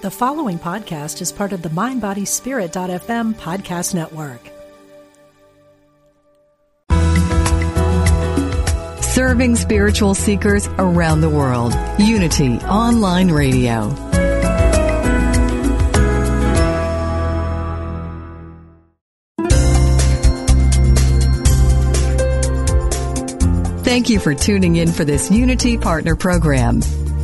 The following podcast is part of the MindBodySpirit.fm podcast network. Serving spiritual seekers around the world. Unity Online Radio. Thank you for tuning in for this Unity Partner Program.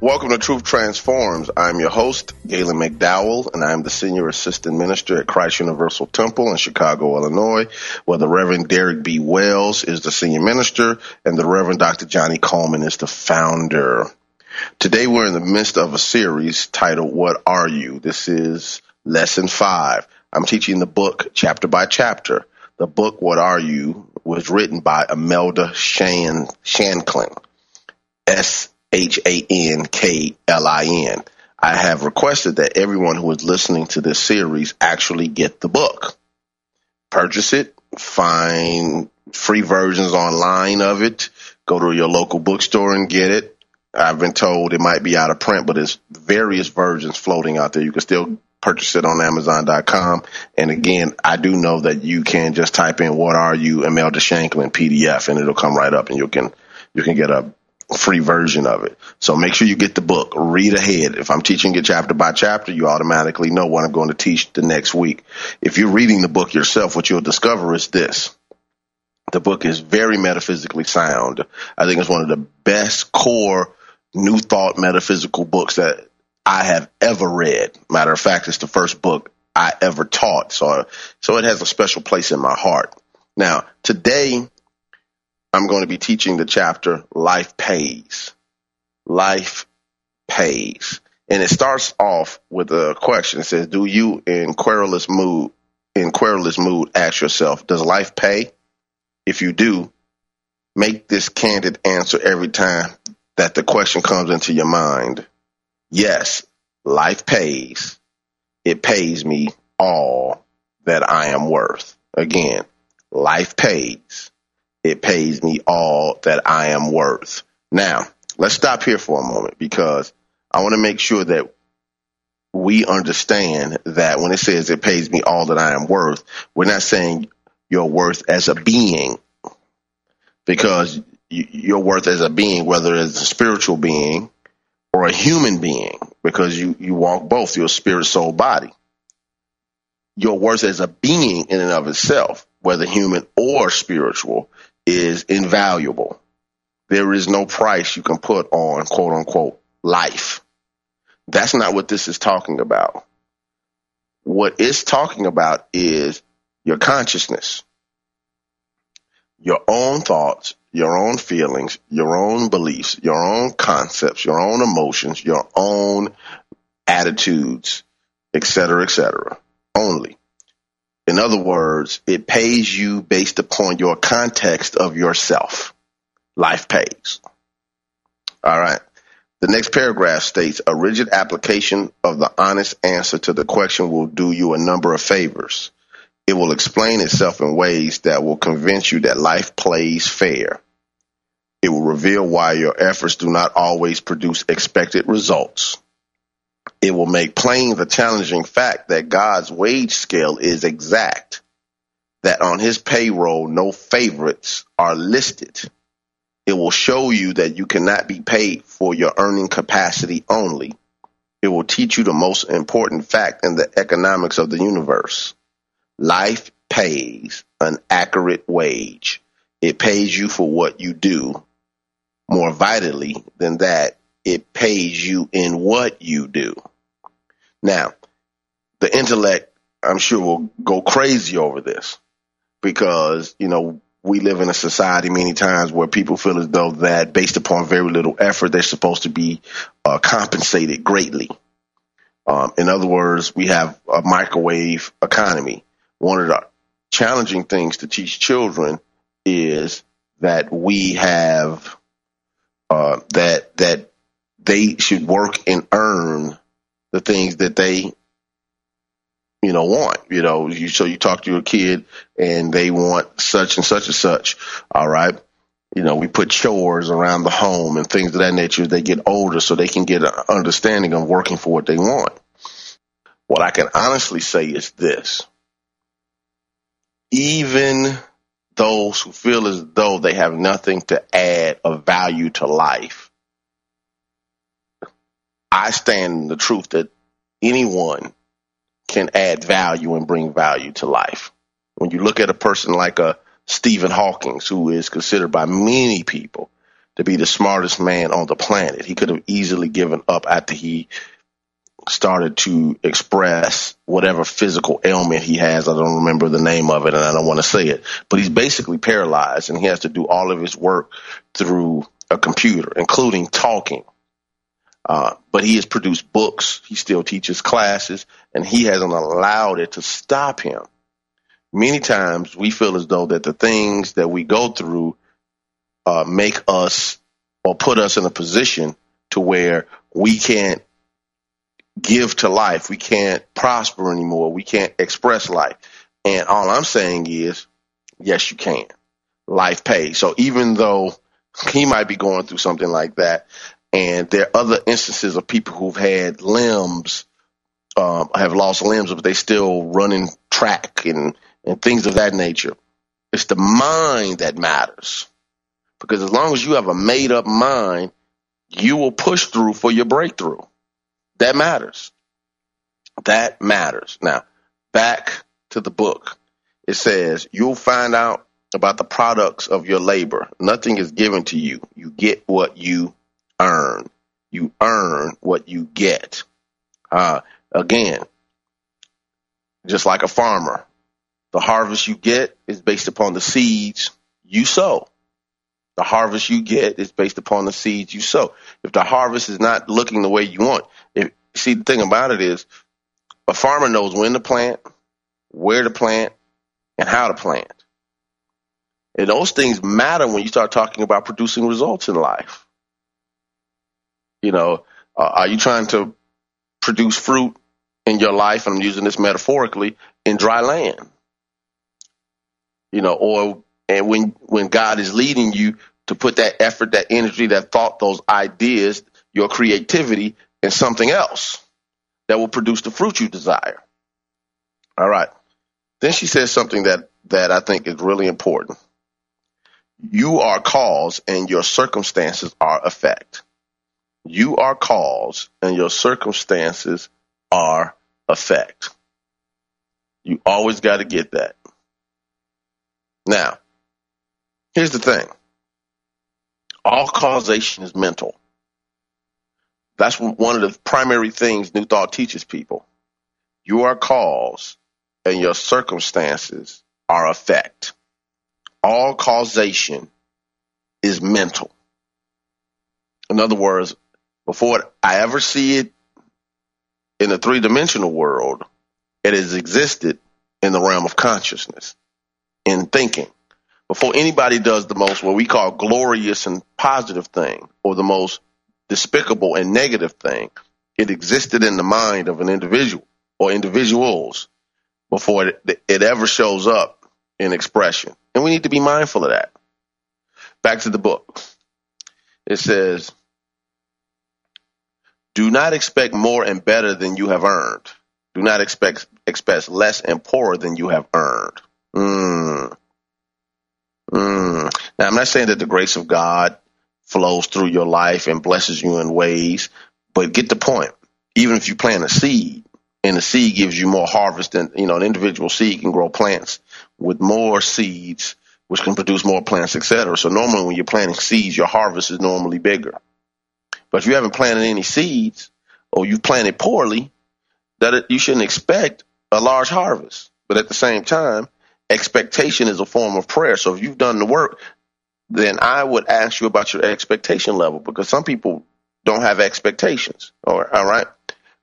Welcome to Truth Transforms. I'm your host, Galen McDowell, and I'm the Senior Assistant Minister at Christ Universal Temple in Chicago, Illinois, where the Reverend Derrick B. Wells is the Senior Minister and the Reverend Dr. Johnnie Colemon is the founder. Today we're in the midst of a series titled, What Are You? This is Lesson 5. I'm teaching the book chapter by chapter. The book, What Are You? was written by Imelda Shan- Shanklin. S H A N K L I N. I have requested that everyone who is listening to this series actually get the book. Purchase it, find free versions online of it, go to your local bookstore and get it. I've been told it might be out of print, but there's various versions floating out there. You can still purchase it on Amazon.com. And again, I do know that you can just type in "What are you?" Imelda Shanklin PDF, and it'll come right up, and you can you can get a free version of it. So make sure you get the book. Read ahead. If I'm teaching it chapter by chapter, you automatically know what I'm going to teach the next week. If you're reading the book yourself, what you'll discover is this. The book is very metaphysically sound. I think it's one of the best core new thought metaphysical books that I have ever read. Matter of fact, it's the first book I ever taught. So, so it has a special place in my heart. Now, today I'm going to be teaching the chapter Life Pays. Life Pays. And it starts off with a question. It says, Do you in querulous mood in querulous mood ask yourself, does life pay? If you do, make this candid answer every time that the question comes into your mind. Yes, life pays. It pays me all that I am worth. Again, life pays it pays me all that I am worth. Now, let's stop here for a moment because I want to make sure that we understand that when it says it pays me all that I am worth, we're not saying your worth as a being because your worth as a being, whether it's a spiritual being or a human being, because you, you walk both, your spirit, soul, body. Your worth as a being in and of itself, whether human or spiritual, is invaluable. There is no price you can put on quote unquote life. That's not what this is talking about. What it's talking about is your consciousness, your own thoughts, your own feelings, your own beliefs, your own concepts, your own emotions, your own attitudes, etc., etc. Only. In other words, it pays you based upon your context of yourself. Life pays. All right. The next paragraph states a rigid application of the honest answer to the question will do you a number of favors. It will explain itself in ways that will convince you that life plays fair. It will reveal why your efforts do not always produce expected results. It will make plain the challenging fact that God's wage scale is exact, that on his payroll no favorites are listed. It will show you that you cannot be paid for your earning capacity only. It will teach you the most important fact in the economics of the universe. Life pays an accurate wage. it pays you for what you do. More vitally than that, it pays you in what you do. Now, the intellect, I'm sure, will go crazy over this because, you know, we live in a society many times where people feel as though that based upon very little effort, they're supposed to be uh, compensated greatly. Um, in other words, we have a microwave economy. One of the challenging things to teach children is that we have uh, that that they should work and earn the things that they you know want you know you so you talk to your kid and they want such and such and such all right? You know we put chores around the home and things of that nature they get older so they can get an understanding of working for what they want. What i can honestly say is this. Even those who feel as though they have nothing to add of value to life i stand in the truth that anyone can add value and bring value to life. When you look at a person like a Stephen Hawking, who is considered by many people to be the smartest man on the planet, he could have easily given up after he started to express whatever physical ailment he has. I don't remember the name of it and I don't want to say it, but he's basically paralyzed and he has to do all of his work through a computer, including talking. Uh, but he has produced books. He still teaches classes, and he hasn't allowed it to stop him. Many times we feel as though that the things that we go through uh, make us or put us in a position to where we can't give to life. We can't prosper anymore. We can't express life. And all I'm saying is, yes, you can. Life pays. So even though he might be going through something like that, and there are other instances of people who've had limbs, um, have lost limbs, but they still running track and, and things of that nature. It's the mind that matters. Because as long as you have a made up mind, you will push through for your breakthrough. That matters. That matters. Now, back to the book. It says, you'll find out about the products of your labor. Nothing is given to you. You get what you earn. You earn what you get. Uh, again, just like a farmer, the harvest you get is based upon the seeds you sow. The harvest you get is based upon the seeds you sow. If the harvest is not looking the way you want, if, see the thing about it is, a farmer knows when to plant, where to plant, and how to plant. And those things matter when you start talking about producing results in life. You know, uh, are you trying to produce fruit in your life? And I'm using this metaphorically in dry land. You know, or and when when God is leading you to put that effort, that energy, that thought, those ideas, your creativity in something else that will produce the fruit you desire. All right. Then she says something that that I think is really important. You are cause and your circumstances are effect. You are cause and your circumstances are effect. You always got to get that. Now, here's the thing. All causation is mental. That's one of the primary things New Thought teaches people. You are cause and your circumstances are effect. All causation is mental. In other words, before I ever see it in the three dimensional world, it has existed in the realm of consciousness, in thinking. Before anybody does the most what we call glorious and positive thing, or the most despicable and negative thing, it existed in the mind of an individual or individuals before it, it ever shows up in expression. And we need to be mindful of that. Back to the book. It says, do not expect more and better than you have earned. Do not expect expect less and poorer than you have earned. Mm. Mm. Now, I'm not saying that the grace of God flows through your life and blesses you in ways, but get the point. Even if you plant a seed and the seed gives you more harvest than, you know, an individual seed can grow plants with more seeds which can produce more plants, etc. So normally when you're planting seeds, your harvest is normally bigger. But if you haven't planted any seeds or you've planted poorly, that it, you shouldn't expect a large harvest. But at the same time, expectation is a form of prayer. So if you've done the work, then I would ask you about your expectation level because some people don't have expectations. All right. All right.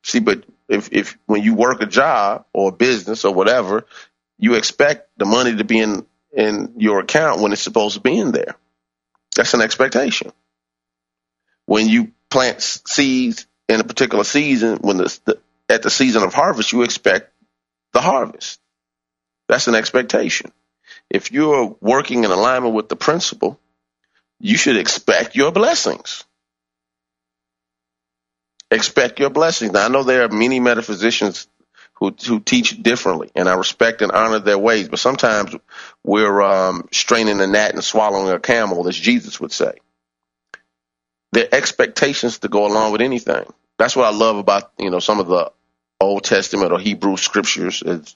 See, but if, if when you work a job or a business or whatever, you expect the money to be in, in your account when it's supposed to be in there. That's an expectation. When you plant seeds in a particular season, when the, the at the season of harvest, you expect the harvest. That's an expectation. If you're working in alignment with the principle, you should expect your blessings. Expect your blessings. Now, I know there are many metaphysicians who, who teach differently, and I respect and honor their ways, but sometimes we're um, straining a gnat and swallowing a camel, as Jesus would say. There are expectations to go along with anything. That's what I love about you know some of the Old Testament or Hebrew scriptures, as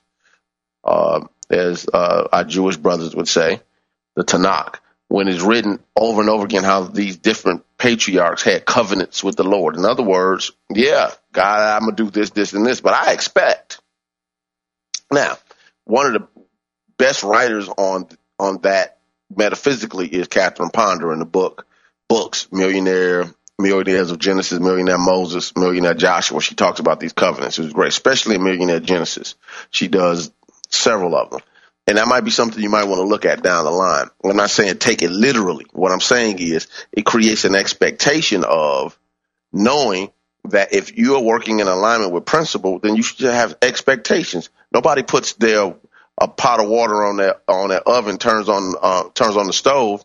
uh, as uh, our Jewish brothers would say, the Tanakh, when it's written over and over again how these different patriarchs had covenants with the Lord. In other words, yeah, God, I'm gonna do this, this, and this, but I expect. Now, one of the best writers on on that metaphysically is Catherine Ponder in the book books Millionaire Millionaires of Genesis, Millionaire Moses, Millionaire Joshua. She talks about these covenants. It was great, especially Millionaire Genesis. She does several of them. And that might be something you might want to look at down the line. I'm not saying take it literally. What I'm saying is it creates an expectation of knowing that if you are working in alignment with principle, then you should have expectations. Nobody puts their a pot of water on their on their oven, turns on uh, turns on the stove,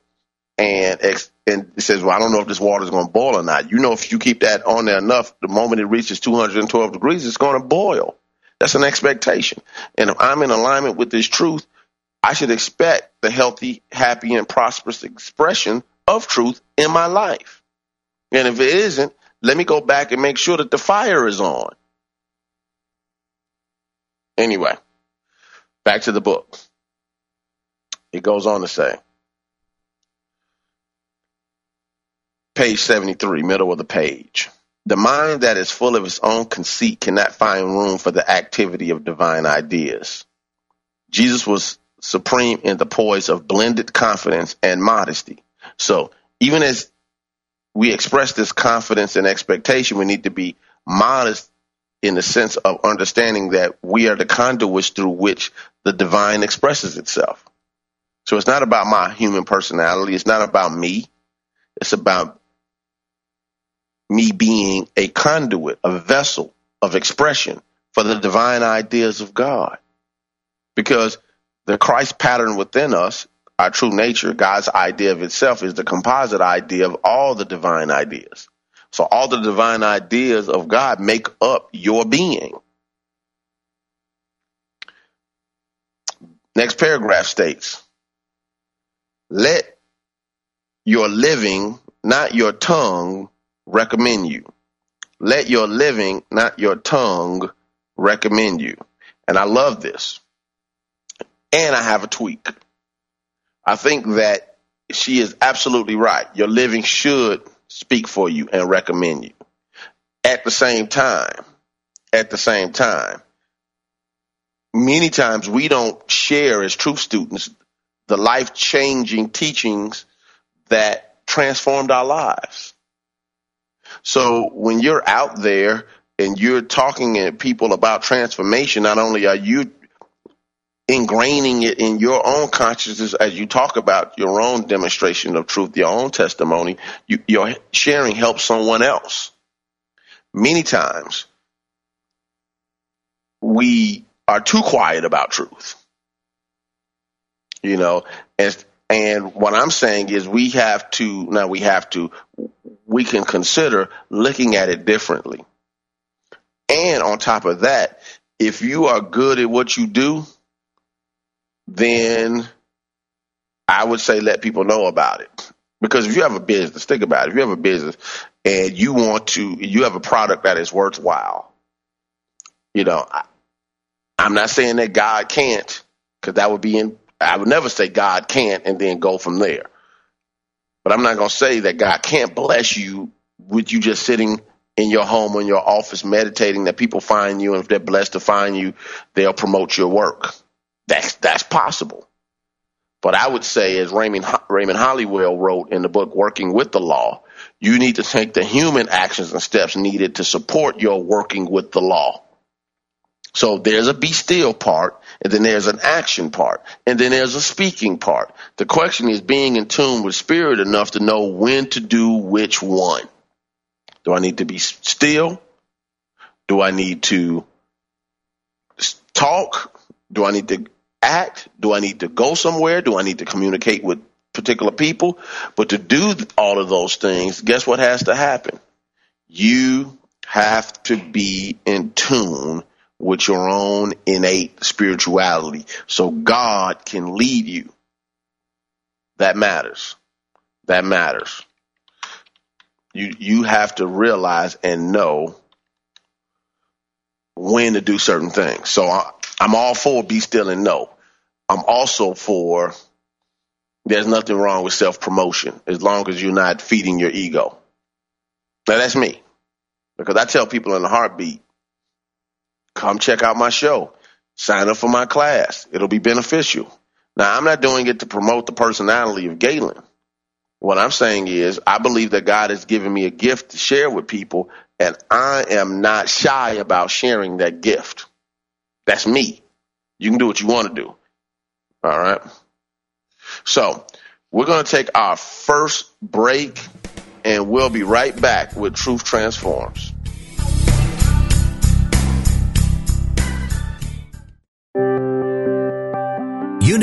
and ex- and it says, "Well, I don't know if this water is going to boil or not." You know, if you keep that on there enough, the moment it reaches 212 degrees, it's going to boil. That's an expectation. And if I'm in alignment with this truth, I should expect the healthy, happy, and prosperous expression of truth in my life. And if it isn't, let me go back and make sure that the fire is on. Anyway, back to the book. It goes on to say, page 73, middle of the page. The mind that is full of its own conceit cannot find room for the activity of divine ideas. Jesus was supreme in the poise of blended confidence and modesty. So even as we express this confidence and expectation, we need to be modest in the sense of understanding that we are the conduits through which the divine expresses itself. So it's not about my human personality. It's not about me. It's about me being a conduit, a vessel of expression for the divine ideas of God. Because the Christ pattern within us, our true nature, God's idea of itself is the composite idea of all the divine ideas. So all the divine ideas of God make up your being. Next paragraph states, let your living, not your tongue, recommend you. Let your living, not your tongue, recommend you. And I love this. And I have a tweak. I think that she is absolutely right. Your living should speak for you and recommend you. At the same time, at the same time, many times we don't share as truth students the life changing teachings that transformed our lives. So when you're out there and you're talking to people about transformation, not only are you ingraining it in your own consciousness as you talk about your own demonstration of truth, your own testimony, you, your sharing helps someone else. Many times we are too quiet about truth. You know, and and what I'm saying is we have to, now we have to, we can consider looking at it differently. And on top of that, if you are good at what you do, then I would say let people know about it. Because if you have a business, think about it. If you have a business and you want to, you have a product that is worthwhile, you know, I, am not saying that God can't, because that would be in I would never say God can't and then go from there. But I'm not going to say that God can't bless you with you just sitting in your home or in your office meditating that people find you and if they're blessed to find you, they'll promote your work. That's that's possible. But I would say, as Raymond Raymond Holliwell wrote in the book Working with the Law, you need to take the human actions and steps needed to support your working with the law. So there's a be still part, and then there's an action part, and then there's a speaking part. The question is being in tune with spirit enough to know when to do which one. Do I need to be still? Do I need to talk? Do I need to act? Do I need to go somewhere? Do I need to communicate with particular people? But to do all of those things, guess what has to happen? You have to be in tune with your own innate spirituality so God can lead you. That matters. That matters. You you have to realize and know when to do certain things. So I, I'm all for be still and know. I'm also for there's nothing wrong with self promotion as long as you're not feeding your ego. Now that's me. Because I tell people in a heartbeat, come check out my show. Sign up for my class. It'll be beneficial. Now, I'm not doing it to promote the personality of Galen. What I'm saying is, I believe that God has given me a gift to share with people, and I am not shy about sharing that gift. That's me. You can do what you want to do. All right. So, we're going to take our first break, and we'll be right back with Truth Transforms.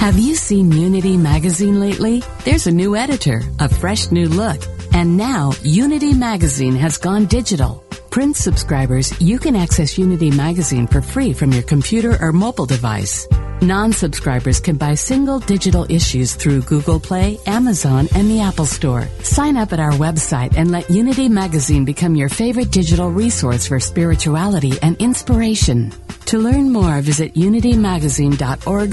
Have you seen Unity Magazine lately? There's a new editor, a fresh new look, and now Unity Magazine has gone digital. Print subscribers, you can access Unity Magazine for free from your computer or mobile device. Non-subscribers can buy single digital issues through Google Play, Amazon, and the Apple Store. Sign up at our website and let Unity Magazine become your favorite digital resource for spirituality and inspiration. To learn more, visit unitymagazine.org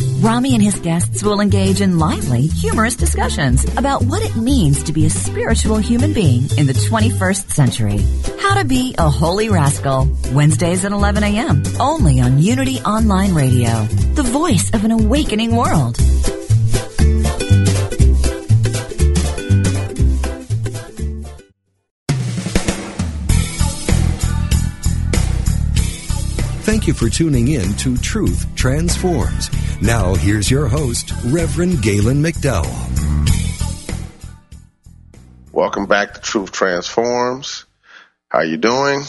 Rami and his guests will engage in lively, humorous discussions about what it means to be a spiritual human being in the 21st century. How to be a holy rascal. Wednesdays at 11 a.m. Only on Unity Online Radio. The voice of an awakening world. Thank you for tuning in to Truth Transforms. Now, here's your host, Reverend Galen McDowell. Welcome back to Truth Transforms. How you doing?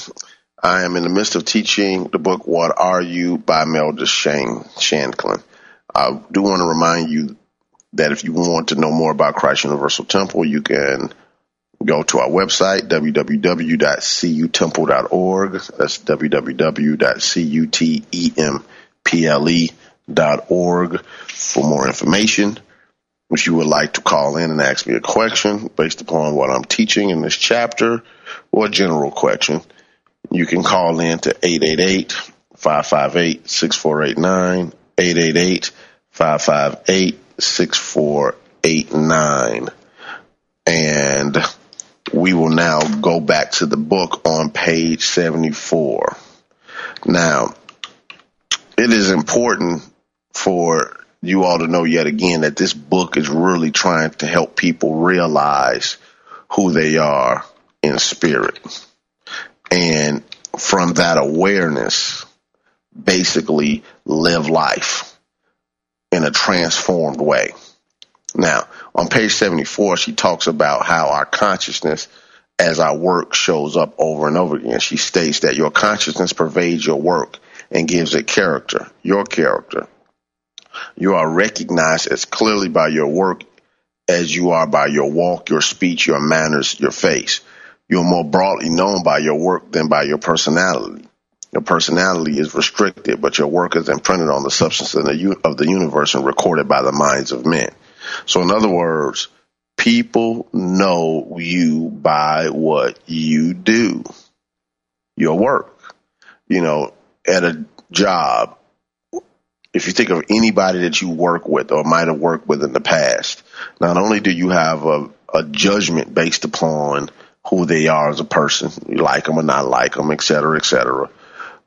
I am in the midst of teaching the book "What Are You" by Melda Shane Shanklin. I do want to remind you that if you want to know more about Christ Universal Temple, you can go to our website, www.cutemple.org. That's www.cutemple.org for more information. If you would like to call in and ask me a question based upon what I'm teaching in this chapter or a general question, you can call in to 888-558-6489, 888-558-6489. 8, 9. And we will now go back to the book on page 74. Now, it is important for you all to know yet again that this book is really trying to help people realize who they are in spirit. And from that awareness, basically live life in a transformed way. Now, on page 74, she talks about how our consciousness as our work shows up over and over again. She states that your consciousness pervades your work and gives it character, your character. You are recognized as clearly by your work as you are by your walk, your speech, your manners, your face. You're more broadly known by your work than by your personality. Your personality is restricted, but your work is imprinted on the substance of the, universe and recorded by the minds of men. So, in other words, people know you by what you do, your work. You know, at a job, if you think of anybody that you work with or might have worked with in the past, not only do you have a, a judgment based upon who they are as a person, you like them or not like them, et cetera, et cetera.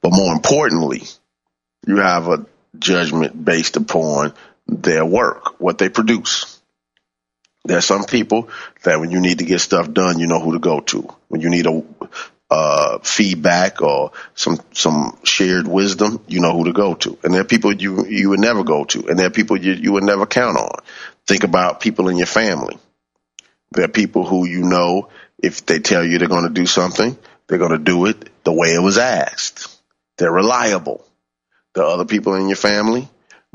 But more importantly, you have a judgment based upon their work, what they produce. There are some people that when you need to get stuff done, you know who to go to. When you need a uh, feedback or some some shared wisdom, you know who to go to. And there are people you you would never go to, and there are people you you would never count on. Think about people in your family. There are people who you know if they tell you they're going to do something, they're going to do it the way it was asked. They're reliable. There are other people in your family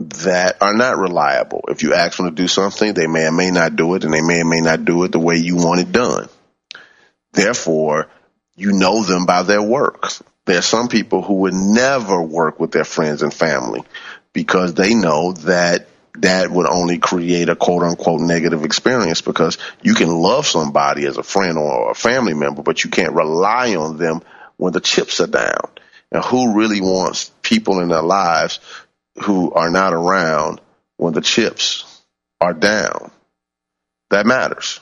that are not reliable. If you ask them to do something, they may or may not do it, and they may or may not do it the way you want it done. Therefore, you know them by their work. There are some people who would never work with their friends and family because they know that that would only create a quote unquote negative experience because you can love somebody as a friend or a family member, but you can't rely on them when the chips are down. And who really wants people in their lives who are not around when the chips are down? That matters.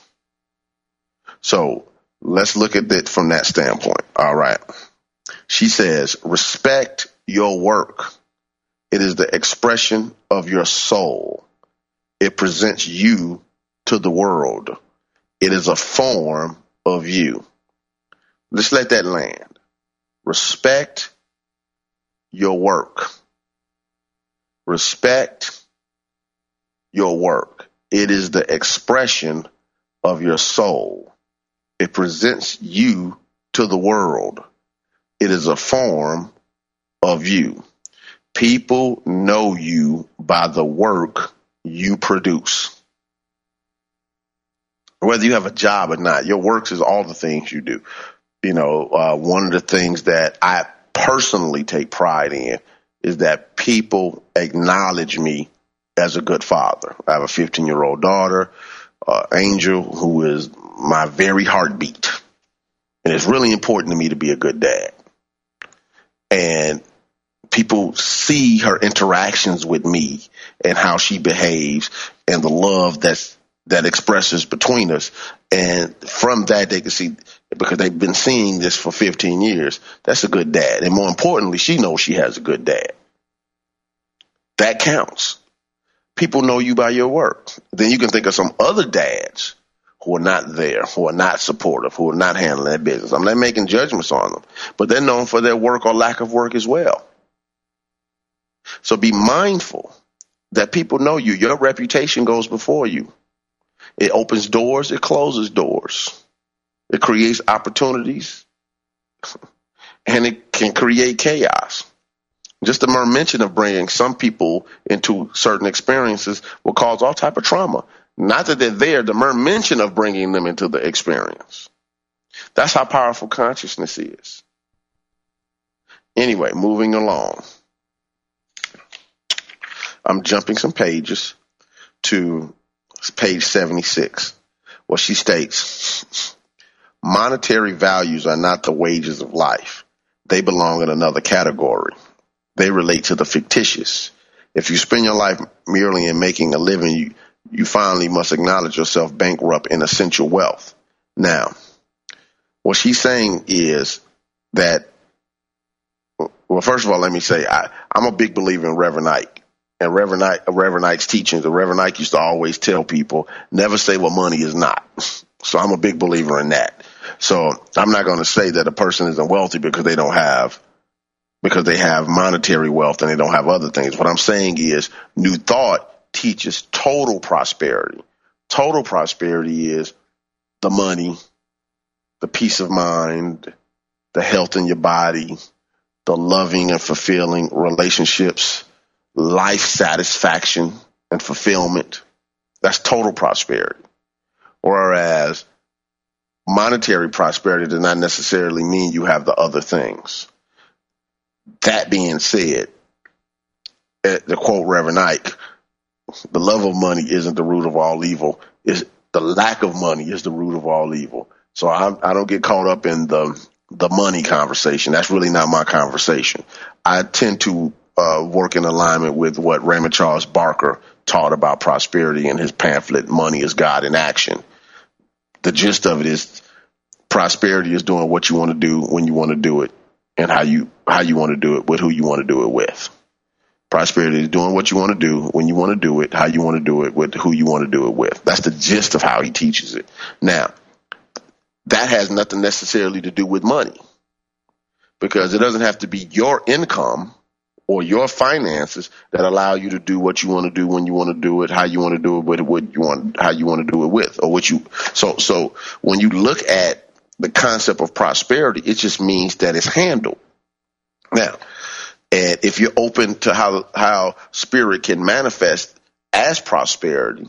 So let's look at it from that standpoint. All right. She says, respect your work. It is the expression of your soul. It presents you to the world. It is a form of you. Let's let that land. Respect your work. Respect your work. It is the expression of your soul. It presents you to the world. It is a form of you. People know you by the work you produce. Whether you have a job or not, your works is all the things you do. You know, uh, one of the things that I personally take pride in is that people acknowledge me as a good father. I have a 15 year old daughter, uh, Angel, who is my very heartbeat. And it's really important to me to be a good dad. And people see her interactions with me and how she behaves and the love that's that expresses between us. And from that, they can see because they've been seeing this for 15 years. That's a good dad. And more importantly, she knows she has a good dad. That counts. People know you by your work. Then you can think of some other dads who are not there, who are not supportive, who are not handling their business. I'm not making judgments on them, but they're known for their work or lack of work as well. So be mindful that people know you. Your reputation goes before you. It opens doors, it closes doors. It creates opportunities and it can create chaos. Just the mere mention of bringing some people into certain experiences will cause all type of trauma. Not that they're there, the mere mention of bringing them into the experience. That's how powerful consciousness is. Anyway, moving along. I'm jumping some pages to page 76, where she states, monetary values are not the wages of life. They belong in another category. They relate to the fictitious. If you spend your life merely in making a living, you, you finally must acknowledge yourself bankrupt in essential wealth. Now, what she's saying is that, well, first of all, let me say I, I'm a big believer in Reverend Ike. And Reverend, Ike, Reverend Ike's teachings, the Reverend Ike used to always tell people, never say what money is not. So I'm a big believer in that. So I'm not going to say that a person isn't wealthy because they don't have because they have monetary wealth and they don't have other things. What I'm saying is New Thought teaches total prosperity. Total prosperity is the money, the peace of mind, the health in your body, the loving and fulfilling relationships, life satisfaction and fulfillment. That's total prosperity. Whereas monetary prosperity does not necessarily mean you have the other things. That being said, eh, the quote Reverend Ike, the love of money isn't the root of all evil. Is the lack of money is the root of all evil. So I, I don't get caught up in the the money conversation. That's really not my conversation. I tend to uh, work in alignment with what Raymond Charles Barker taught about prosperity in his pamphlet "Money Is God in Action." The gist of it is prosperity is doing what you want to do when you want to do it and how you how you want to do it with who you want to do it with. Prosperity is doing what you want to do when you want to do it, how you want to do it with who you want to do it with. That's the gist of how he teaches it. Now, that has nothing necessarily to do with money because it doesn't have to be your income or your finances that allow you to do what you want to do when you want to do it, how you want to do it, with what you want, how you want to do it with, or what you. So, so when you look at the concept of prosperity. It just means that it's handled. Now, and if you're open to how how spirit can manifest as prosperity,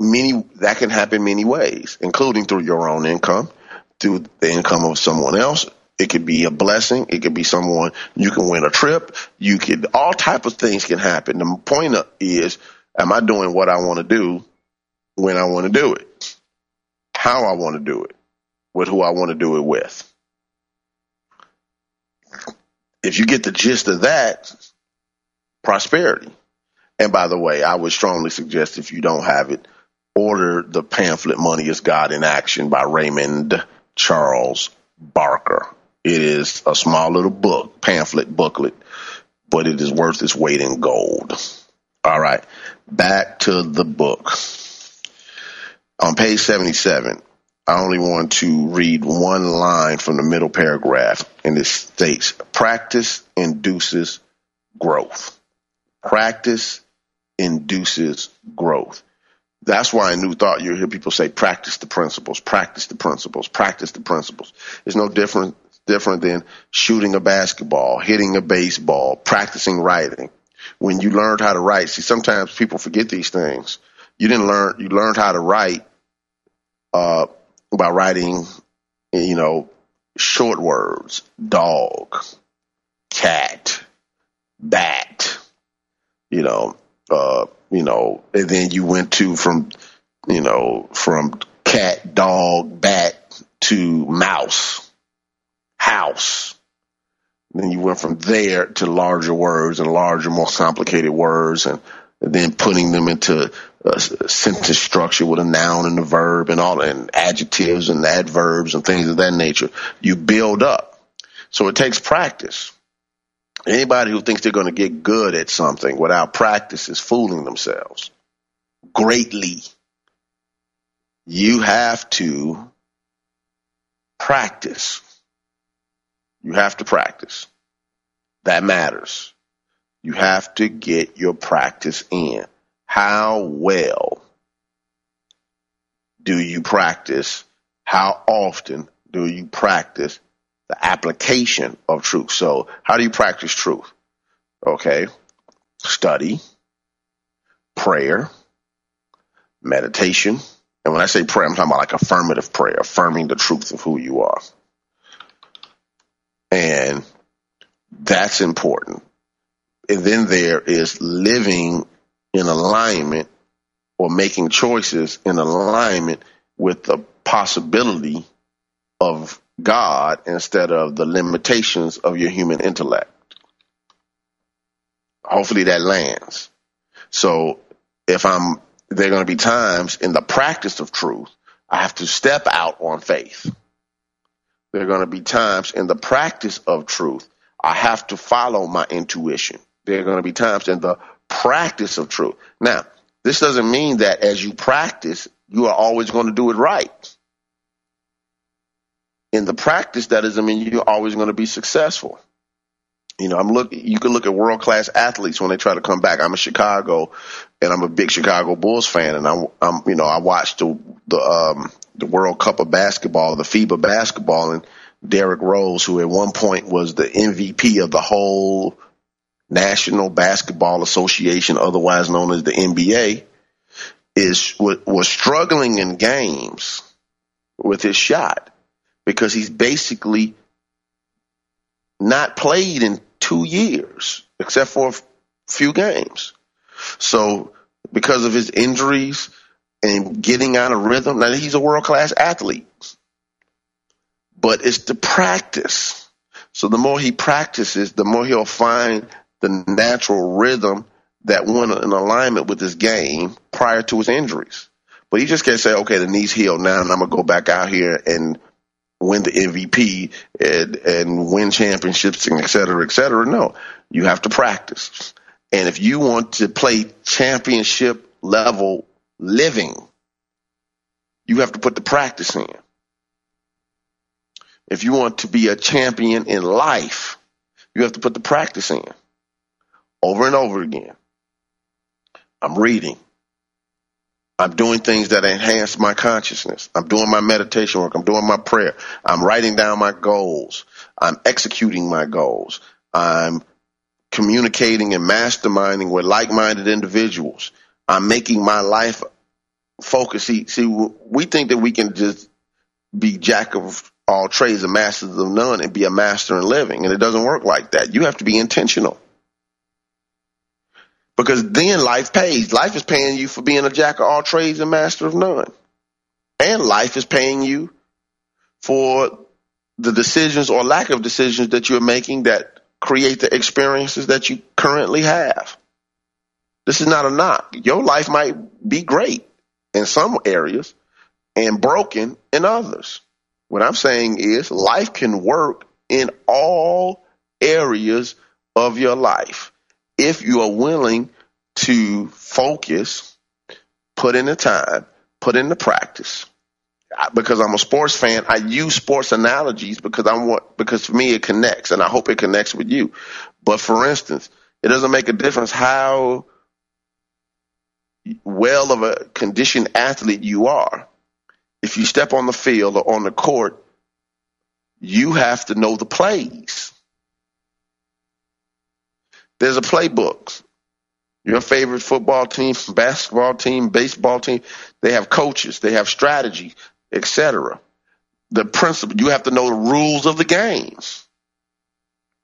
many that can happen many ways, including through your own income, through the income of someone else. It could be a blessing. It could be someone you can win a trip. You could all type of things can happen. The point is, am I doing what I want to do when I want to do it? how I want to do it, with who I want to do it with. If you get the gist of that, prosperity. And by the way, I would strongly suggest if you don't have it, order the pamphlet Money is God in Action by Raymond Charles Barker. It is a small little book, pamphlet booklet, but it is worth its weight in gold. All right, back to the book on page 77, I only want to read one line from the middle paragraph, and it states practice induces growth. Practice induces growth. That's why in New Thought you hear people say practice the principles, practice the principles, practice the principles. It's no different different than shooting a basketball, hitting a baseball, practicing writing. When you learned how to write, see sometimes people forget these things. You didn't learn you learned how to write uh, by writing, you know, short words, dog, cat, bat, you know, uh, you know, and then you went to from, you know, from cat, dog, bat to mouse, house. And then you went from there to larger words and larger, more complicated words and, then putting them into a sentence structure with a noun and a verb and all and adjectives and adverbs and things of that nature. You build up. So it takes practice. Anybody who thinks they're going to get good at something without practice is fooling themselves greatly. You have to practice. You have to practice. That matters. You have to get your practice in. How well do you practice? How often do you practice the application of truth? So, how do you practice truth? Okay, study, prayer, meditation. And when I say prayer, I'm talking about like affirmative prayer, affirming the truth of who you are. And that's important. And then there is living in alignment or making choices in alignment with the possibility of God instead of the limitations of your human intellect. Hopefully that lands. So if I'm, there are going to be times in the practice of truth, I have to step out on faith. There are going to be times in the practice of truth, I have to follow my intuition. There are going to be times in the practice of truth. Now, this doesn't mean that as you practice, you are always going to do it right. In the practice, that doesn't mean you're always going to be successful. You know, I'm look. You can look at world class athletes when they try to come back. I'm a Chicago, and I'm a big Chicago Bulls fan, and I'm, I'm you know, I watched the the um, the World Cup of basketball, the FIBA basketball, and Derrick Rose, who at one point was the MVP of the whole National Basketball Association, otherwise known as the NBA, is was struggling in games with his shot because he's basically not played in two years, except for a few games. So because of his injuries and getting out of rhythm, now he's a world class athlete, but it's the practice. So the more he practices, the more he'll find the natural rhythm that went in alignment with his game prior to his injuries. But he just can't say, okay, the knee's healed now and I'm to go back out here and win the MVP and, and win championships and et cetera, et cetera. No, you have to practice. And if you want to play championship level living, you have to put the practice in. If you want to be a champion in life, you have to put the practice in over and over again. I'm reading. I'm doing things that enhance my consciousness. I'm doing my meditation work. I'm doing my prayer. I'm writing down my goals. I'm executing my goals. I'm communicating and masterminding with like-minded individuals. I'm making my life focus. See, see, we think that we can just be jack of all trades and masters of none and be a master in living. And it doesn't work like that. You have to be intentional because then life pays. Life is paying you for being a jack of all trades and master of none. And life is paying you for the decisions or lack of decisions that you're making that create the experiences that you currently have. This is not a knock. Your life might be great in some areas and broken in others. What I'm saying is life can work in all areas of your life if you are willing to focus, put in the time, put in the practice. Because I'm a sports fan, I use sports analogies because I want because for me it connects, and I hope it connects with you. But for instance, it doesn't make a difference how well of a conditioned athlete you are. If you step on the field or on the court, you have to know the plays. There's a playbook. Your favorite football team, basketball team, baseball team, they have coaches, they have strategy, etc. The principle, you have to know the rules of the games.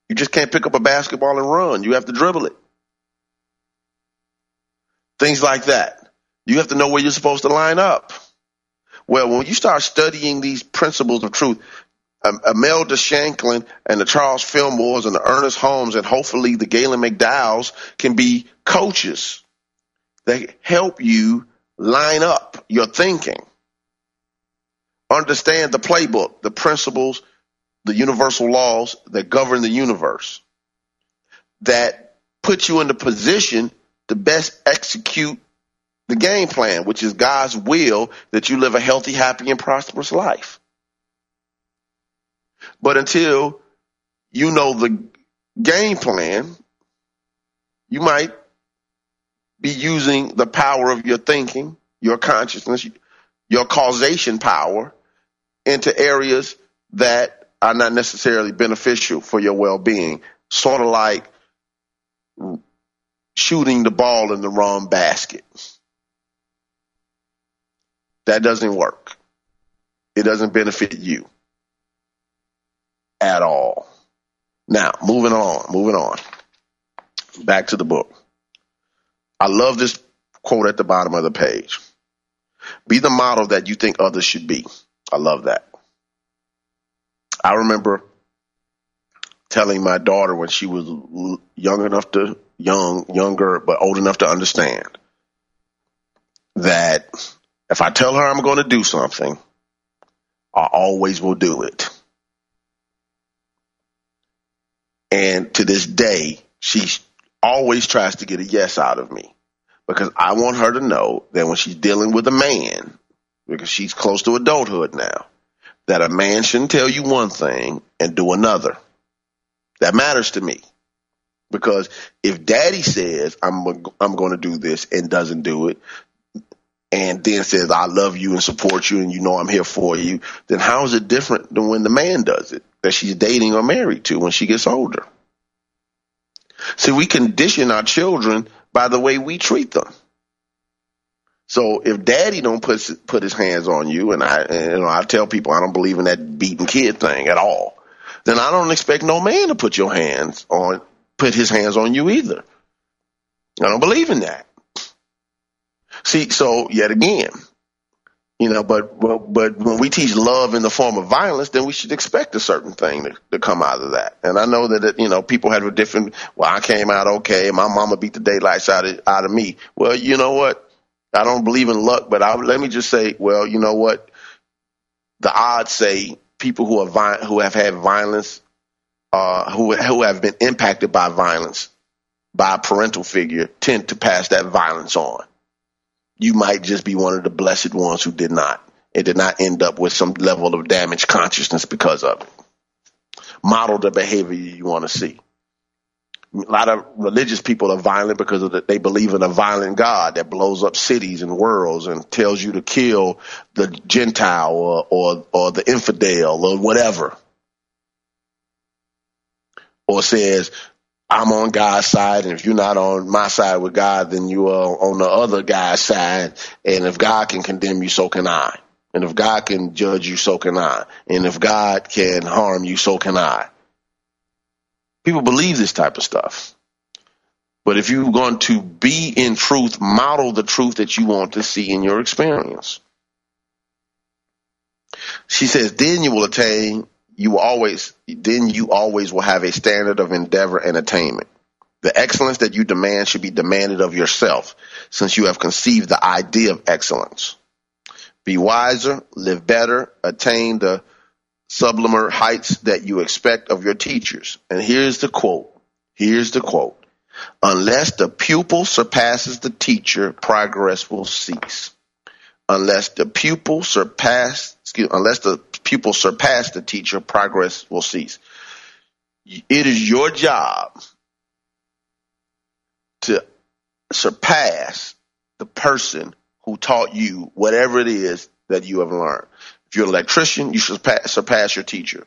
You just can't pick up a basketball and run. You have to dribble it. Things like that. You have to know where you're supposed to line up. Well, when you start studying these principles of truth, um, Imelda Shanklin and the Charles Fillmores and the Ernest Holmes and hopefully the Galen McDowells can be coaches that help you line up your thinking. Understand the playbook, the principles, the universal laws that govern the universe that put you in the position to best execute the game plan, which is God's will that you live a healthy, happy, and prosperous life. But until you know the game plan, you might be using the power of your thinking, your consciousness, your causation power into areas that are not necessarily beneficial for your well-being. Sort of like shooting the ball in the wrong basket. That doesn't work. It doesn't benefit you at all. Now, moving on, moving on. Back to the book. I love this quote at the bottom of the page. Be the model that you think others should be. I love that. I remember telling my daughter when she was young enough to young younger but old enough to understand. that if I tell her I'm going to do something, I always will do it. And to this day, she always tries to get a yes out of me because I want her to know that when she's dealing with a man, because she's close to adulthood now, that a man shouldn't tell you one thing and do another. That matters to me. Because if daddy says I'm I'm going to do this and doesn't do it, and then says I love you and support you and you know I'm here for you, then how is it different than when the man does it that she's dating or married to when she gets older? See, we condition our children by the way we treat them. So if daddy don't put put his hands on you, and I and, you know I tell people I don't believe in that beating kid thing at all, then I don't expect no man to put your hands on put his hands on you either. I don't believe in that. See, so yet again, you know, but, but, when we teach love in the form of violence, then we should expect a certain thing to, to come out of that. And I know that, it, you know, people have a different, well, I came out okay. My mama beat the daylights out of, out of me. Well, you know what? I don't believe in luck, but I, let me just say, well, you know what? The odds say people who are vi- who have had violence, uh, who, who have been impacted by violence by a parental figure tend to pass that violence on you might just be one of the blessed ones who did not. It did not end up with some level of damaged consciousness because of it. Model the behavior you want to see. A lot of religious people are violent because of the, they believe in a violent God that blows up cities and worlds and tells you to kill the Gentile or, or, or the infidel or whatever. Or says I'm on God's side, and if you're not on my side with God, then you are on the other guy's side. And if God can condemn you, so can I. And if God can judge you, so can I. And if God can harm you, so can I. People believe this type of stuff. But if you're going to be in truth, model the truth that you want to see in your experience. She says, then you will attain you always then you always will have a standard of endeavor and attainment. The excellence that you demand should be demanded of yourself, since you have conceived the idea of excellence. Be wiser, live better, attain the sublimer heights that you expect of your teachers. And here's the quote. Here's the quote. Unless the pupil surpasses the teacher, progress will cease. Unless the pupil surpass, excuse, unless the pupil surpass the teacher, progress will cease. It is your job to surpass the person who taught you whatever it is that you have learned. If you're an electrician, you should surpass your teacher.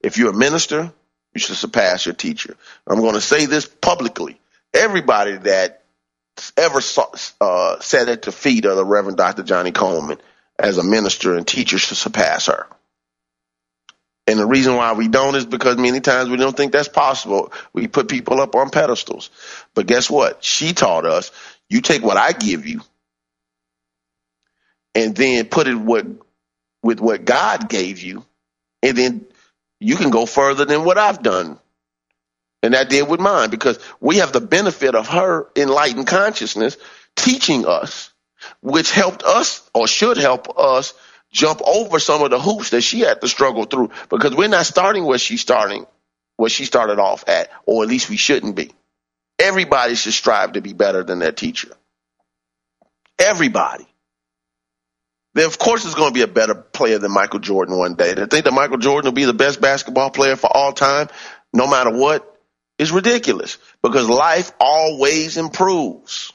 If you're a minister, you should surpass your teacher. I'm going to say this publicly. Everybody that ever saw, uh, sat at the feet of the Reverend Dr. Johnnie Colemon as a minister and teacher should surpass her. And the reason why we don't is because many times we don't think that's possible. We put people up on pedestals. But guess what? She taught us you take what I give you and then put it what, with what God gave you, and then you can go further than what I've done. And that did with mine because we have the benefit of her enlightened consciousness teaching us, which helped us or should help us jump over some of the hoops that she had to struggle through because we're not starting where she's starting, where she started off at, or at least we shouldn't be. Everybody should strive to be better than their teacher. Everybody. There, of course, is going to be a better player than Michael Jordan one day. To think that Michael Jordan will be the best basketball player for all time, no matter what, is ridiculous because life always improves.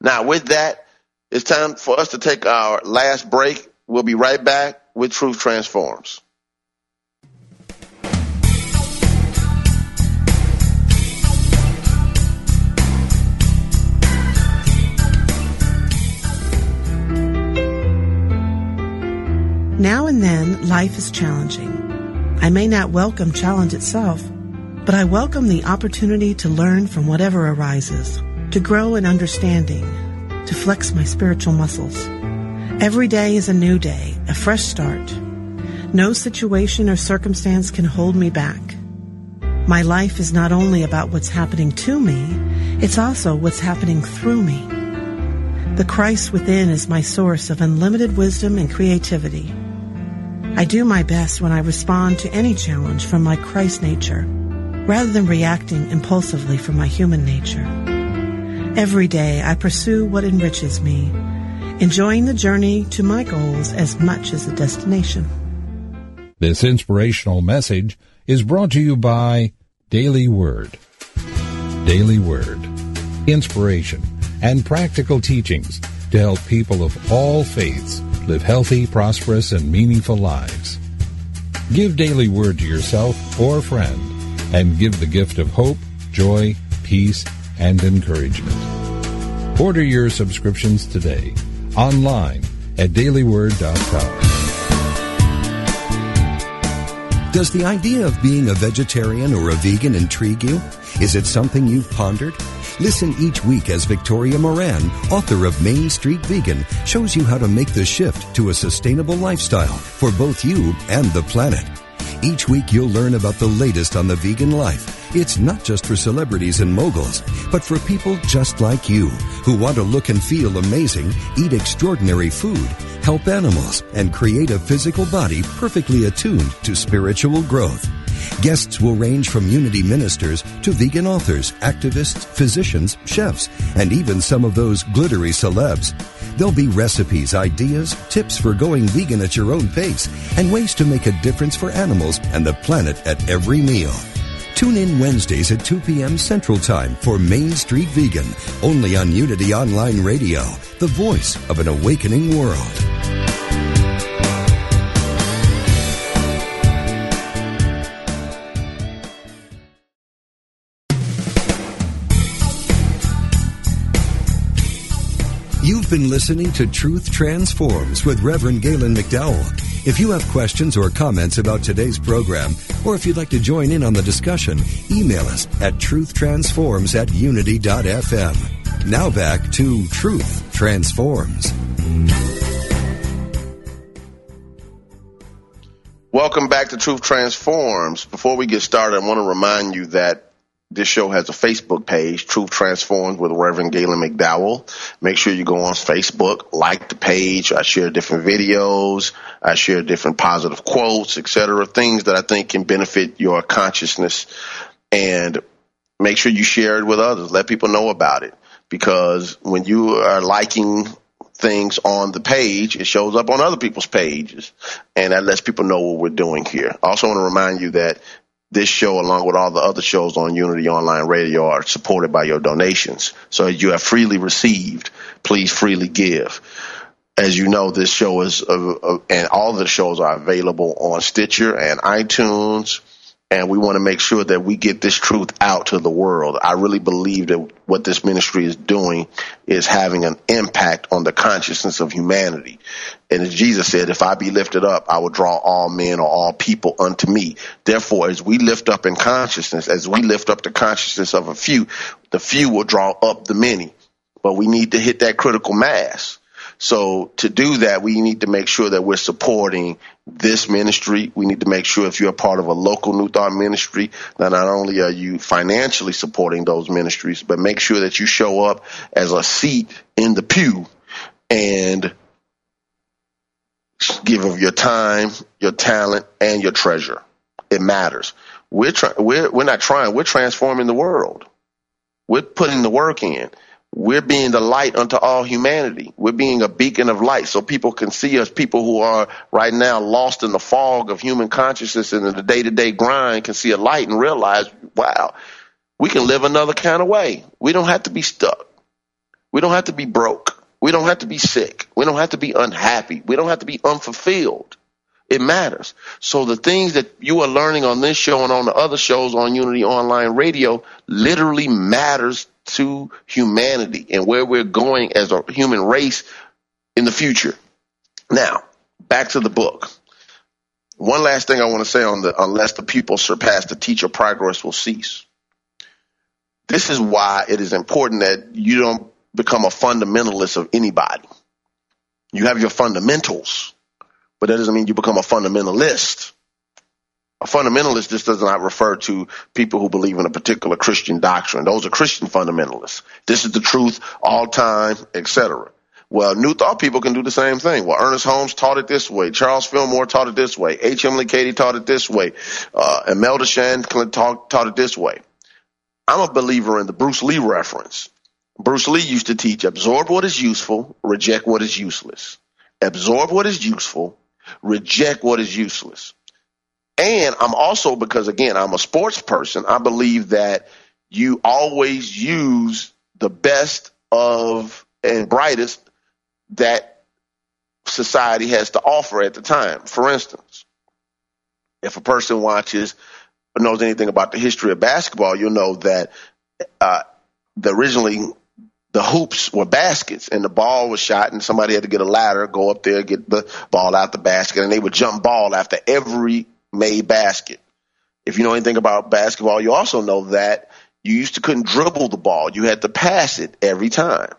Now, with that, it's time for us to take our last break. We'll be right back with Truth Transforms. Now and then, life is challenging. I may not welcome challenge itself, but I welcome the opportunity to learn from whatever arises, to grow in understanding, to flex my spiritual muscles. Every day is a new day, a fresh start. No situation or circumstance can hold me back. My life is not only about what's happening to me, it's also what's happening through me. The Christ within is my source of unlimited wisdom and creativity. I do my best when I respond to any challenge from my Christ nature, rather than reacting impulsively from my human nature. Every day I pursue what enriches me, enjoying the journey to my goals as much as the destination. This inspirational message is brought to you by Daily Word. Daily Word. Inspiration and practical teachings to help people of all faiths live healthy, prosperous, and meaningful lives. Give Daily Word to yourself or a friend and give the gift of hope, joy, peace, and encouragement. Order your subscriptions today online at dailyword.com. Does the idea of being a vegetarian or a vegan intrigue you? Is it something you've pondered? Listen each week as Victoria Moran, author of Main Street Vegan, shows you how to make the shift to a sustainable lifestyle for both you and the planet. Each week you'll learn about the latest on the vegan life. It's not just for celebrities and moguls, but for people just like you who want to look and feel amazing, eat extraordinary food, help animals, and create a physical body perfectly attuned to spiritual growth. Guests will range from unity ministers to vegan authors, activists, physicians, chefs, and even some of those glittery celebs. There'll be recipes, ideas, tips for going vegan at your own pace, and ways to make a difference for animals and the planet at every meal. Tune in Wednesdays at 2 p.m. Central Time for Main Street Vegan, only on Unity Online Radio, the voice of an awakening world. You've been listening to Truth Transforms with Reverend Galen McDowell. If you have questions or comments about today's program, or if you'd like to join in on the discussion, email us at truthtransforms at unity.fm. Now back to Truth Transforms. Welcome back to Truth Transforms. Before we get started, I want to remind you that this show has a Facebook page, Truth Transformed with Reverend Galen McDowell. Make sure you go on Facebook, like the page. I share different videos. I share different positive quotes, etc. Things that I think can benefit your consciousness. And make sure you share it with others. Let people know about it. Because when you are liking things on the page, it shows up on other people's pages. And that lets people know what we're doing here. I also want to remind you that this show, along with all the other shows on Unity Online Radio, are supported by your donations. So you have freely received, please freely give. As you know, this show is, uh, uh, and all the shows are available on Stitcher and iTunes and we want to make sure that we get this truth out to the world. I really believe that what this ministry is doing is having an impact on the consciousness of humanity. And as Jesus said, if I be lifted up, I will draw all men or all people unto me. Therefore, as we lift up in consciousness, as we lift up the consciousness of a few, the few will draw up the many. But we need to hit that critical mass. So to do that, we need to make sure that we're supporting this ministry. We need to make sure if you're a part of a local New Thought ministry, that not only are you financially supporting those ministries, but make sure that you show up as a seat in the pew and give of your time, your talent, and your treasure. It matters. We're trying. We're we're not trying. We're transforming the world. We're putting the work in we're being the light unto all humanity. We're being a beacon of light so people can see us. People who are right now lost in the fog of human consciousness and in the day to day grind can see a light and realize, wow, we can live another kind of way. We don't have to be stuck. We don't have to be broke. We don't have to be sick. We don't have to be unhappy. We don't have to be unfulfilled. It matters. So the things that you are learning on this show and on the other shows on Unity Online Radio literally matters to humanity and where we're going as a human race in the future. Now, back to the book. One last thing I want to say on the unless the people surpass the teacher, progress will cease. This is why it is important that you don't become a fundamentalist of anybody. You have your fundamentals, but that doesn't mean you become a fundamentalist. A fundamentalist just does not refer to people who believe in a particular Christian doctrine. Those are Christian fundamentalists. This is the truth all time, etc. Well, New Thought people can do the same thing. Well, Ernest Holmes taught it this way. Charles Fillmore taught it this way. H.M. Cady taught it this way. Uh, Imelda Shanklin taught, taught it this way. I'm a believer in the Bruce Lee reference. Bruce Lee used to teach absorb what is useful, reject what is useless. Absorb what is useful, reject what is useless. And I'm also, because again, I'm a sports person, I believe that you always use the best of and brightest that society has to offer at the time. For instance, if a person watches or knows anything about the history of basketball, you'll know that uh, the originally the hoops were baskets and the ball was shot and somebody had to get a ladder, go up there, get the ball out the basket, and they would jump ball after every made basket. If you know anything about basketball, you also know that you used to couldn't dribble the ball. You had to pass it every time.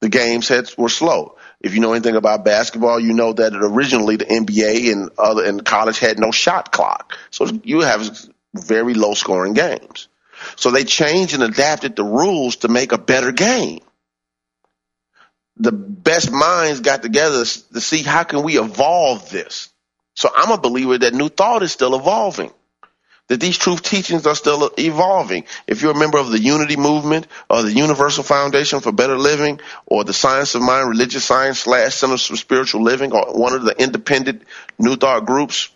The games had, were slow. If you know anything about basketball, you know that originally the NBA and other and college had no shot clock. So you have very low scoring games. So they changed and adapted the rules to make a better game. The best minds got together to see how can we evolve this. So I'm a believer that new thought is still evolving that these truth teachings are still evolving. If you're a member of the unity movement or the universal foundation for better living or the science of mind, religious science slash centers for spiritual living or one of the independent new thought groups,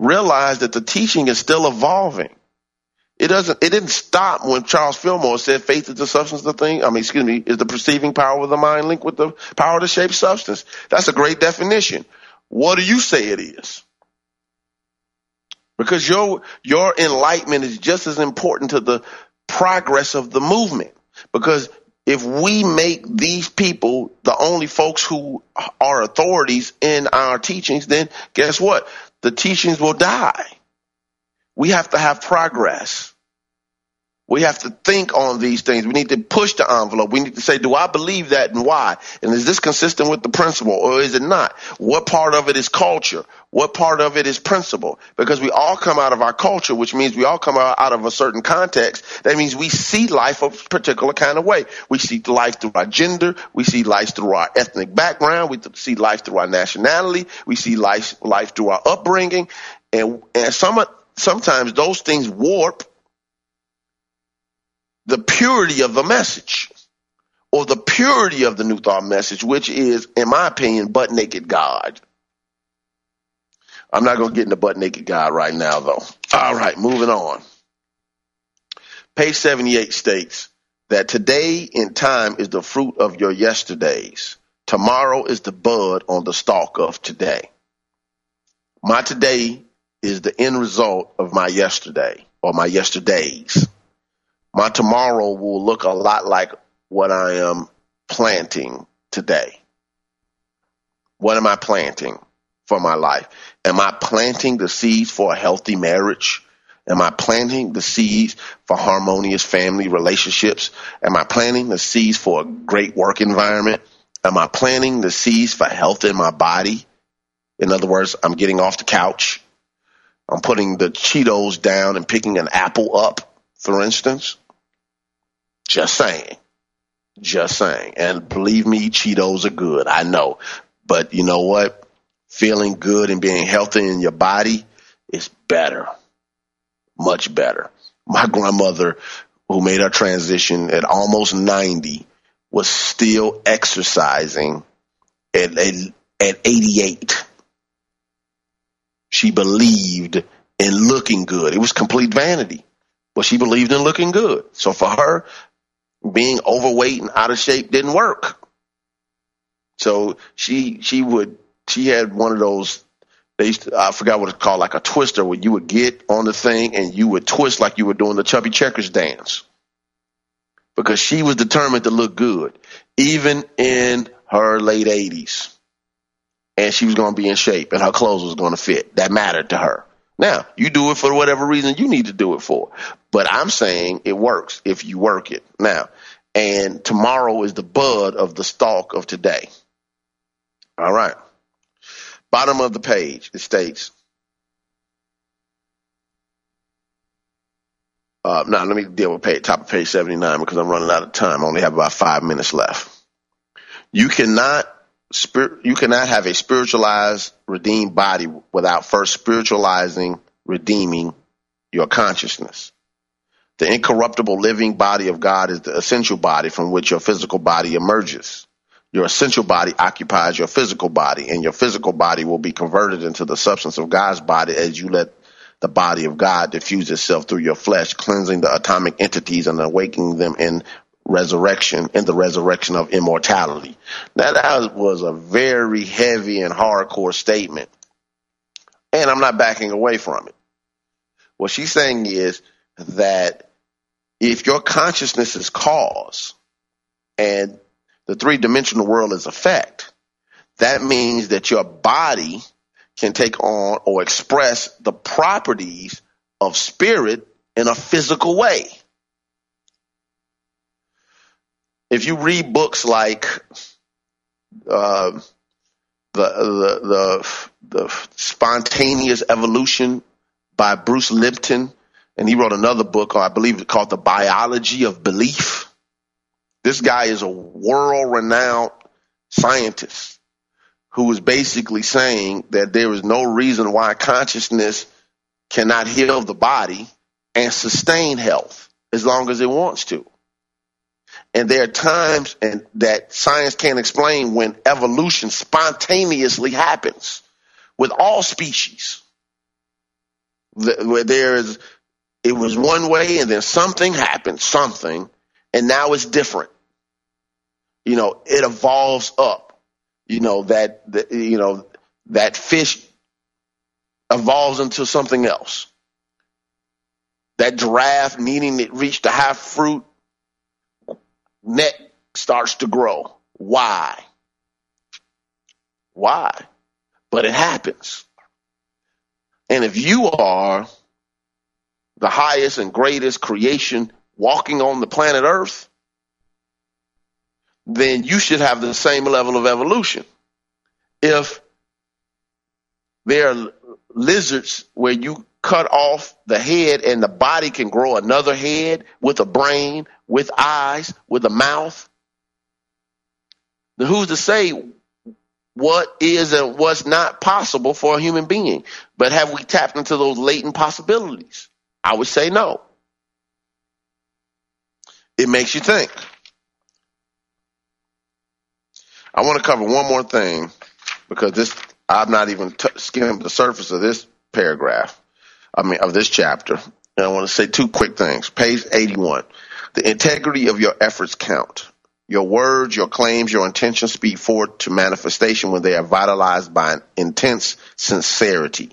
realize that the teaching is still evolving. It doesn't, it didn't stop when Charles Fillmore said faith is the substance of the thing. I mean, excuse me, is the perceiving power of the mind linked with the power to shape substance. That's a great definition. What do you say it is? because your your enlightenment is just as important to the progress of the movement. Because if we make these people the only folks who are authorities in our teachings then guess what? The teachings will die. We have to have progress we have to think on these things. We need to push the envelope. We need to say, do I believe that and why? And is this consistent with the principle or is it not? What part of it is culture? What part of it is principle? Because we all come out of our culture, which means we all come out of a certain context. That means we see life a particular kind of way. We see life through our gender. We see life through our ethnic background. We see life through our nationality. We see life, life through our upbringing. And, and some, sometimes those things warp the purity of the message or the purity of the New Thought message, which is, in my opinion, butt naked God. I'm not going to get into butt naked God right now, though. All right, moving on. Page 78 states that today in time is the fruit of your yesterdays. Tomorrow is the bud on the stalk of today. My today is the end result of my yesterday or my yesterdays my tomorrow will look a lot like what I am planting today. What am I planting for my life? Am I planting the seeds for a healthy marriage? Am I planting the seeds for harmonious family relationships? Am I planting the seeds for a great work environment? Am I planting the seeds for health in my body? In other words, I'm getting off the couch. I'm putting the Cheetos down and picking an apple up for instance. Just saying. Just saying. And believe me, Cheetos are good. I know. But you know what? Feeling good and being healthy in your body is better. Much better. My grandmother, who made her transition at almost 90, was still exercising at, at, at 88. She believed in looking good. It was complete vanity but she believed in looking good. So for her, being overweight and out of shape didn't work. So she she would she had one of those they used to, I forgot what it's called, like a twister where you would get on the thing and you would twist like you were doing the Chubby Checker's dance. Because she was determined to look good, even in her late eighties. And she was going to be in shape and her clothes was going to fit. That mattered to her. Now, you do it for whatever reason you need to do it for. But I'm saying it works if you work it. Now, and tomorrow is the bud of the stalk of today. All right. Bottom of the page, it states, uh, now let me deal with page, top of page 79 because I'm running out of time. I only have about five minutes left. You cannot spirit, you cannot have a spiritualized, redeemed body without first spiritualizing, redeeming your consciousness. The incorruptible living body of God is the essential body from which your physical body emerges. Your essential body occupies your physical body, and your physical body will be converted into the substance of God's body as you let the body of God diffuse itself through your flesh, cleansing the atomic entities and awakening them in resurrection, and the resurrection of immortality. Now that was a very heavy and hardcore statement. And I'm not backing away from it. What she's saying is that if your consciousness is cause and the three dimensional world is effect, that means that your body can take on or express the properties of spirit in a physical way. If you read books like uh, the, the the the spontaneous evolution by Bruce Lipton, and he wrote another book, I believe, it's called The Biology of Belief. This guy is a world renowned scientist who is basically saying that there is no reason why consciousness cannot heal the body and sustain health as long as it wants to. And there are times and that science can't explain when evolution spontaneously happens with all species. Where there is, it was one way and then something happened, something, and now it's different. You know, it evolves up you know that, you know that fish evolves into something else. That giraffe, needing it reached the half fruit, neck starts to grow. Why? Why? But it happens. And if you are the highest and greatest creation walking on the planet Earth, then you should have the same level of evolution. If there are lizards where you cut off the head and the body can grow another head with a brain, with eyes, with a mouth, then who's to say what is and what's not possible for a human being? But have we tapped into those latent possibilities? I would say no. It makes you think. I want to cover one more thing because this I've not even t- skimmed the surface of this paragraph. I mean of this chapter, and I want to say two quick things. Page eighty-one: the integrity of your efforts count. Your words, your claims, your intentions speak forth to manifestation when they are vitalized by an intense sincerity.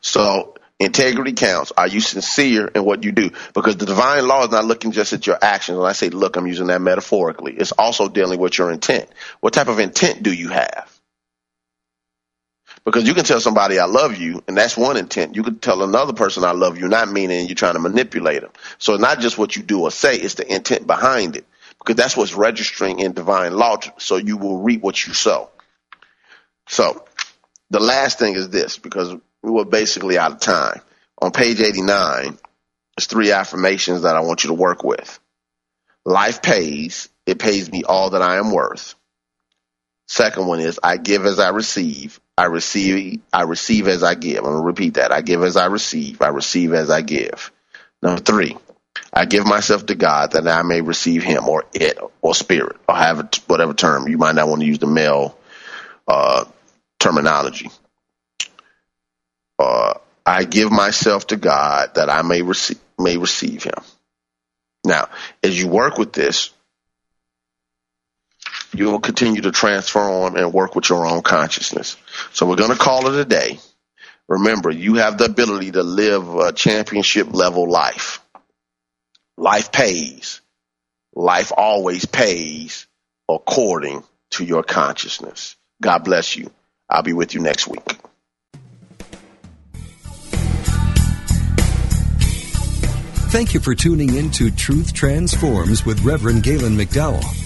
So Integrity counts. Are you sincere in what you do? Because the divine law is not looking just at your actions. When I say look, I'm using that metaphorically. It's also dealing with your intent. What type of intent do you have? Because you can tell somebody I love you, and that's one intent. You can tell another person I love you, not meaning you're trying to manipulate them. So it's not just what you do or say, it's the intent behind it. Because that's what's registering in divine law. So you will reap what you sow. So the last thing is this, because we were basically out of time. On page 89, there's three affirmations that I want you to work with. Life pays. It pays me all that I am worth. Second one is I give as I receive. I receive, I receive as I give. I'm to repeat that. I give as I receive. I receive as I give. Number three, I give myself to God that I may receive him or it or spirit or have whatever term. You might not want to use the male uh, terminology uh, I give myself to God that I may receive may receive Him. Now, as you work with this, you will continue to transform and work with your own consciousness. So we're going to call it a day. Remember, you have the ability to live a championship level life. Life pays. Life always pays according to your consciousness. God bless you. I'll be with you next week. Thank you for tuning in to Truth Transforms with Reverend Galen McDowell.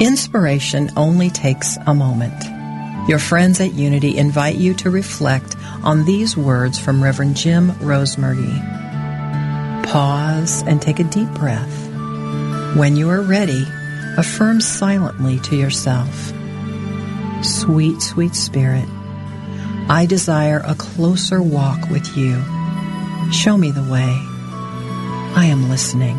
Inspiration only takes a moment. Your friends at Unity invite you to reflect on these words from Reverend Jim Rosemergy. Pause and take a deep breath. When you are ready, affirm silently to yourself Sweet, sweet Spirit, I desire a closer walk with you. Show me the way. I am listening.